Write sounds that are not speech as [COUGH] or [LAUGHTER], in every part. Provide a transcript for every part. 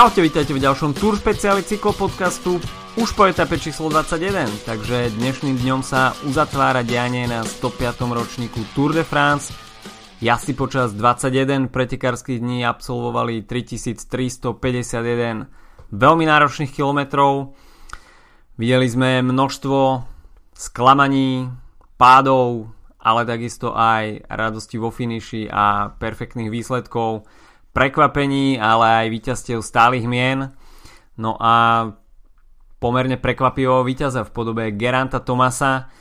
Čaute, vítajte v ďalšom Tour špeciáli cyklopodcastu už po etape číslo 21, takže dnešným dňom sa uzatvára dianie na 105. ročníku Tour de France. Jazdci počas 21 pretekárskych dní absolvovali 3351 veľmi náročných kilometrov. Videli sme množstvo sklamaní, pádov, ale takisto aj radosti vo finiši a perfektných výsledkov prekvapení, ale aj víťazstiev stálych mien. No a pomerne prekvapivo víťaza v podobe Geranta Tomasa.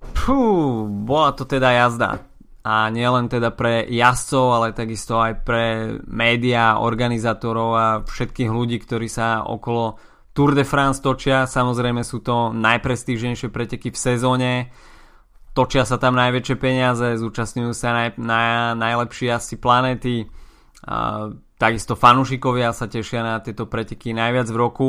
Fú, bola to teda jazda. A nielen teda pre jazdcov, ale takisto aj pre médiá, organizátorov a všetkých ľudí, ktorí sa okolo Tour de France točia. Samozrejme sú to najprestížnejšie preteky v sezóne. Točia sa tam najväčšie peniaze, zúčastňujú sa naj, naj, najlepší jazdci planéty a takisto fanúšikovia sa tešia na tieto preteky najviac v roku,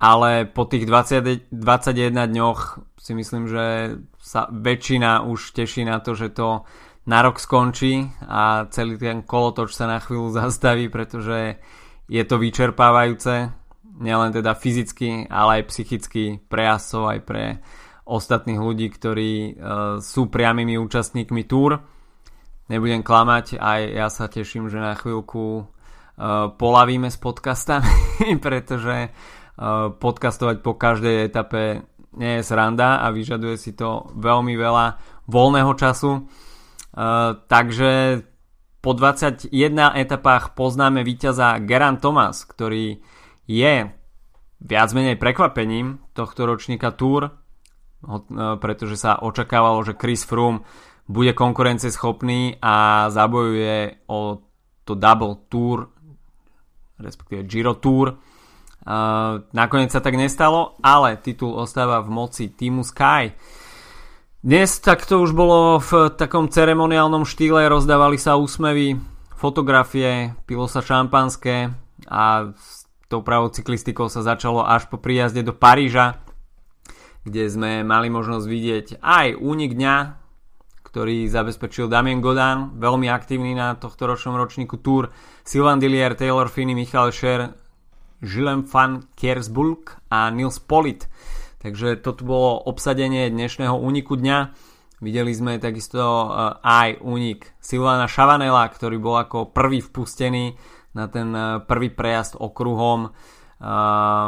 ale po tých 20, 21 dňoch si myslím, že sa väčšina už teší na to, že to na rok skončí a celý ten kolotoč sa na chvíľu [LAUGHS] zastaví, pretože je to vyčerpávajúce, nielen teda fyzicky, ale aj psychicky pre jazdcov, aj pre ostatných ľudí, ktorí uh, sú priamými účastníkmi túr nebudem klamať, aj ja sa teším, že na chvíľku uh, polavíme s podcastami, [LAUGHS] pretože uh, podcastovať po každej etape nie je sranda a vyžaduje si to veľmi veľa voľného času. Uh, takže po 21 etapách poznáme víťaza Geran Thomas, ktorý je viac menej prekvapením tohto ročníka Tour, pretože sa očakávalo, že Chris Froome bude konkurenceschopný a zabojuje o to Double Tour, respektíve Giro Tour. Uh, nakoniec sa tak nestalo, ale titul ostáva v moci týmu Sky. Dnes tak to už bolo v takom ceremoniálnom štýle, rozdávali sa úsmevy, fotografie, pilo sa šampanské a s tou pravou cyklistikou sa začalo až po príjazde do Paríža, kde sme mali možnosť vidieť aj únik dňa, ktorý zabezpečil Damien Godan, veľmi aktívny na tohto ročnom ročníku Tour, Sylvain Dillier, Taylor Finney, Michal Scher, Gilles van Kersbulk a Nils Polit. Takže toto bolo obsadenie dnešného úniku dňa. Videli sme takisto eh, aj únik Silvana Šavanela, ktorý bol ako prvý vpustený na ten eh, prvý prejazd okruhom eh,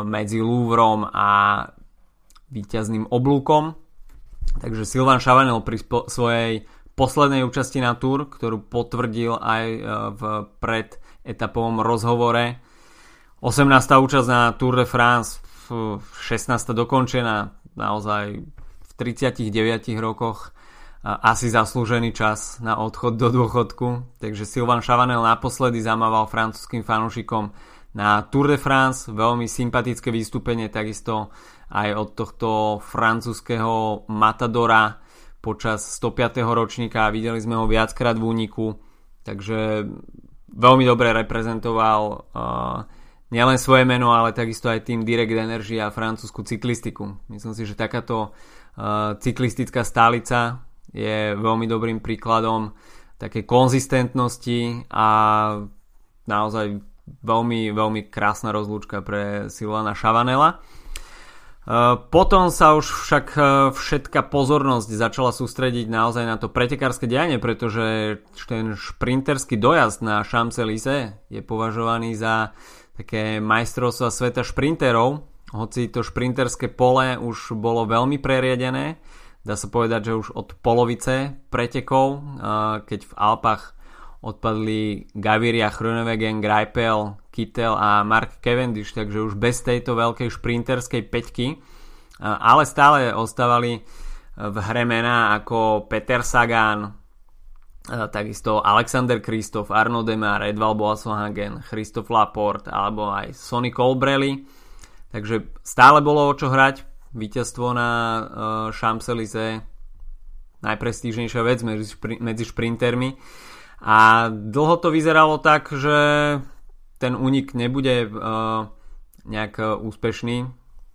medzi Louvrom a víťazným oblúkom. Takže Silvan Chavanel pri svojej poslednej účasti na Tour, ktorú potvrdil aj e, v predetapovom rozhovore. 18. účasť na Tour de France, 16. dokončená, naozaj v 39 rokoch asi zaslúžený čas na odchod do dôchodku. Takže Silvan Chavanel naposledy zamával francúzským fanúšikom na Tour de France. Veľmi sympatické vystúpenie, takisto aj od tohto francúzského Matadora počas 105. ročníka a videli sme ho viackrát v úniku takže veľmi dobre reprezentoval uh, nielen svoje meno, ale takisto aj tým Direct Energy a francúzsku cyklistiku. Myslím si, že takáto uh, cyklistická stálica je veľmi dobrým príkladom také konzistentnosti a naozaj veľmi, veľmi krásna rozlúčka pre Silvana Šavanela. Eh, potom sa už však eh, všetka pozornosť začala sústrediť naozaj na to pretekárske dianie, pretože ten šprinterský dojazd na Champs-Élysées je považovaný za také majstrovstva sveta šprinterov, hoci to šprinterské pole už bolo veľmi preriadené, dá sa povedať, že už od polovice pretekov, eh, keď v Alpách odpadli Gaviria, Chronewegen, Greipel, Kittel a Mark Cavendish, takže už bez tejto veľkej šprinterskej peťky, ale stále ostávali v hre mená ako Peter Sagan, takisto Alexander Kristof, Arno Demar, Edval Boassohagen, Christoph Laporte alebo aj Sonny Colbrelli. Takže stále bolo o čo hrať. Víťazstvo na Champs-Élysées najprestížnejšia vec medzi šprintermi. A dlho to vyzeralo tak, že ten únik nebude uh, nejak úspešný.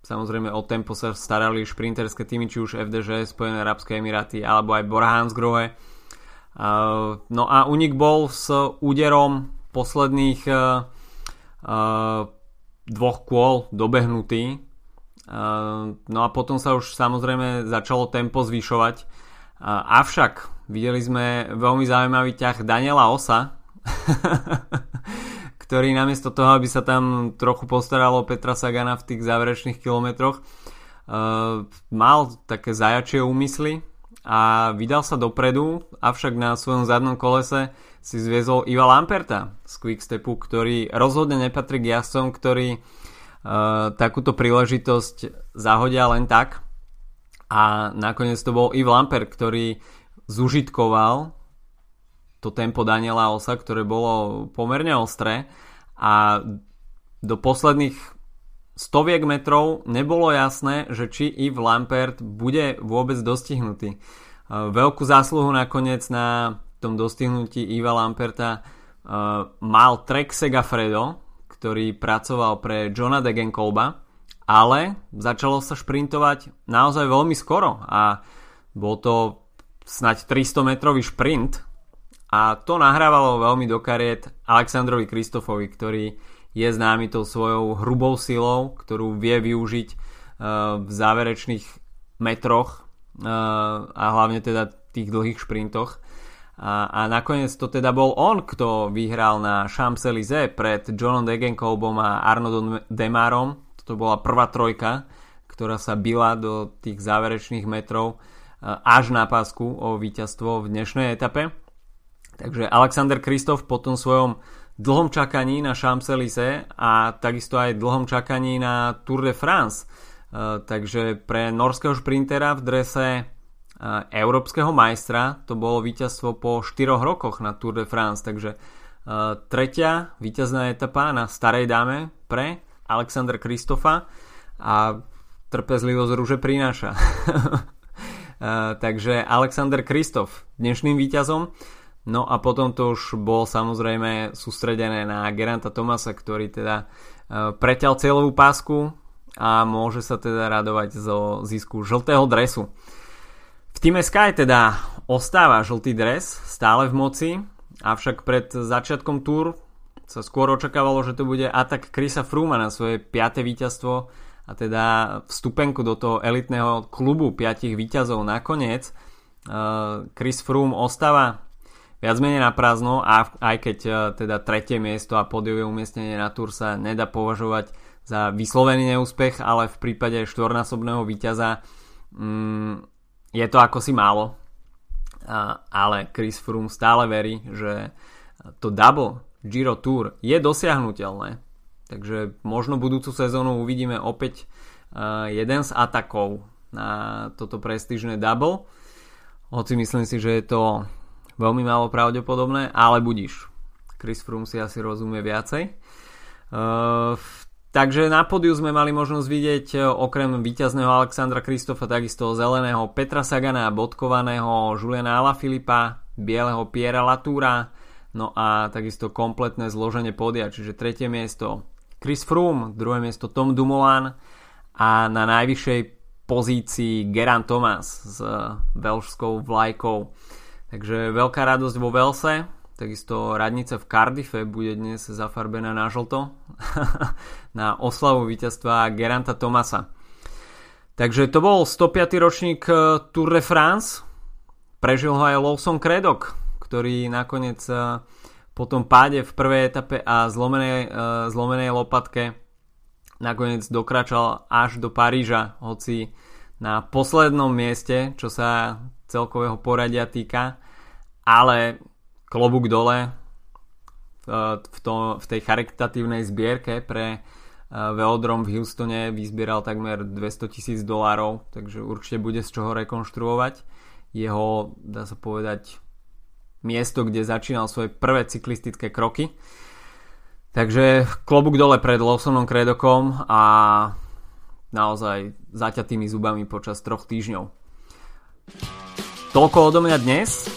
Samozrejme o tempo sa starali šprinterské týmy, či už FDŽ, Spojené Arabské Emiráty alebo aj Bora Hansgrohe. Uh, no a únik bol s úderom posledných dvoch kôl dobehnutý. No a potom sa už samozrejme začalo tempo zvyšovať. Avšak videli sme veľmi zaujímavý ťah Daniela Osa, [LAUGHS] ktorý namiesto toho, aby sa tam trochu postaralo Petra Sagana v tých záverečných kilometroch, mal také zajačie úmysly a vydal sa dopredu, avšak na svojom zadnom kolese si zviezol Iva Lamperta z Quickstepu, ktorý rozhodne nepatrí k jazdcom, ktorí uh, takúto príležitosť zahodia len tak. A nakoniec to bol Yves Lampert, ktorý zužitkoval to tempo Daniela Osa, ktoré bolo pomerne ostré a do posledných stoviek metrov nebolo jasné, že či Yves Lampert bude vôbec dostihnutý. Uh, veľkú zásluhu nakoniec na tom dostihnutí Iva Lamperta uh, mal Trek Segafredo, ktorý pracoval pre Johna Degenkolba, ale začalo sa šprintovať naozaj veľmi skoro a bol to snať 300 metrový šprint a to nahrávalo veľmi do kariet Aleksandrovi Kristofovi, ktorý je známy tou svojou hrubou silou, ktorú vie využiť uh, v záverečných metroch uh, a hlavne teda tých dlhých šprintoch. A, a nakoniec to teda bol on, kto vyhral na Champs-Élysées pred Johnom Degenkolbom a Arnoldom Demarom. To bola prvá trojka, ktorá sa bila do tých záverečných metrov až na pásku o víťazstvo v dnešnej etape. Takže Alexander Kristof po tom svojom dlhom čakaní na Champs-Élysées a takisto aj dlhom čakaní na Tour de France. Takže pre norského šprintera v drese európskeho majstra. To bolo víťazstvo po 4 rokoch na Tour de France, takže uh, tretia víťazná etapa na starej dáme pre Alexander Kristofa a trpezlivosť rúže prináša. [LAUGHS] takže Alexander Kristof dnešným víťazom. No a potom to už bolo samozrejme sústredené na Geranta Tomasa, ktorý teda uh, preťal cieľovú pásku a môže sa teda radovať zo zisku žltého dresu. V týme Sky teda ostáva žltý dres stále v moci, avšak pred začiatkom túr sa skôr očakávalo, že to bude atak Chrisa Frooma na svoje 5. víťazstvo a teda vstupenku do toho elitného klubu 5 víťazov nakoniec. Uh, Chris Froome ostáva viac menej na prázdno a aj keď uh, teda tretie miesto a podiové umiestnenie na túr sa nedá považovať za vyslovený neúspech, ale v prípade štvornásobného víťaza um, je to ako si málo, ale Chris Froome stále verí, že to double Giro Tour je dosiahnutelné. Takže možno budúcu sezónu uvidíme opäť jeden z atakov na toto prestížne double. Hoci myslím si, že je to veľmi málo pravdepodobné, ale budíš. Chris Froome si asi rozumie viacej. v Takže na podiu sme mali možnosť vidieť e, okrem víťazného Alexandra Kristofa takisto zeleného Petra Sagana, bodkovaného Juliana Alaphilippa, bieleho Piera Latúra, no a takisto kompletné zloženie podia, čiže tretie miesto Chris Froome, druhé miesto Tom Dumoulin a na najvyššej pozícii Geran Thomas s veľšskou vlajkou. Takže veľká radosť vo Velse, Takisto radnica v Cardiffe bude dnes zafarbená na žlto [LAUGHS] na oslavu víťazstva Geranta Tomasa. Takže to bol 105. ročník eh, Tour de France. Prežil ho aj Lawson Craddock, ktorý nakoniec eh, po tom páde v prvej etape a zlomenej, eh, zlomenej lopatke nakoniec dokračal až do Paríža, hoci na poslednom mieste, čo sa celkového poradia týka, ale klobúk dole v, to, v tej charitatívnej zbierke pre Velodrom v Houstone vyzbieral takmer 200 tisíc dolárov, takže určite bude z čoho rekonštruovať jeho, dá sa povedať, miesto, kde začínal svoje prvé cyklistické kroky. Takže klobúk dole pred Lawsonom Kredokom a naozaj zaťatými zubami počas troch týždňov. Toľko odo mňa dnes.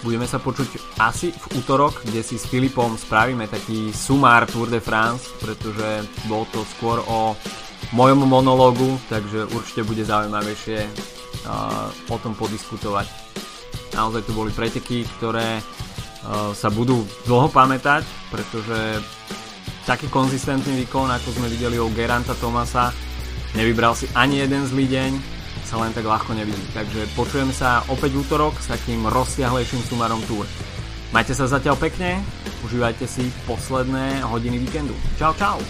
Budeme sa počuť asi v útorok, kde si s Filipom spravíme taký sumár Tour de France, pretože bol to skôr o mojom monológu, takže určite bude zaujímavejšie uh, o tom podiskutovať. Naozaj to boli preteky, ktoré uh, sa budú dlho pamätať, pretože taký konzistentný výkon, ako sme videli u Geranta Tomasa. Nevybral si ani jeden zlý deň, sa len tak ľahko nevidí. Takže počujeme sa opäť útorok s takým rozsiahlejším sumarom Tour. Majte sa zatiaľ pekne, užívajte si posledné hodiny víkendu. Čau, čau!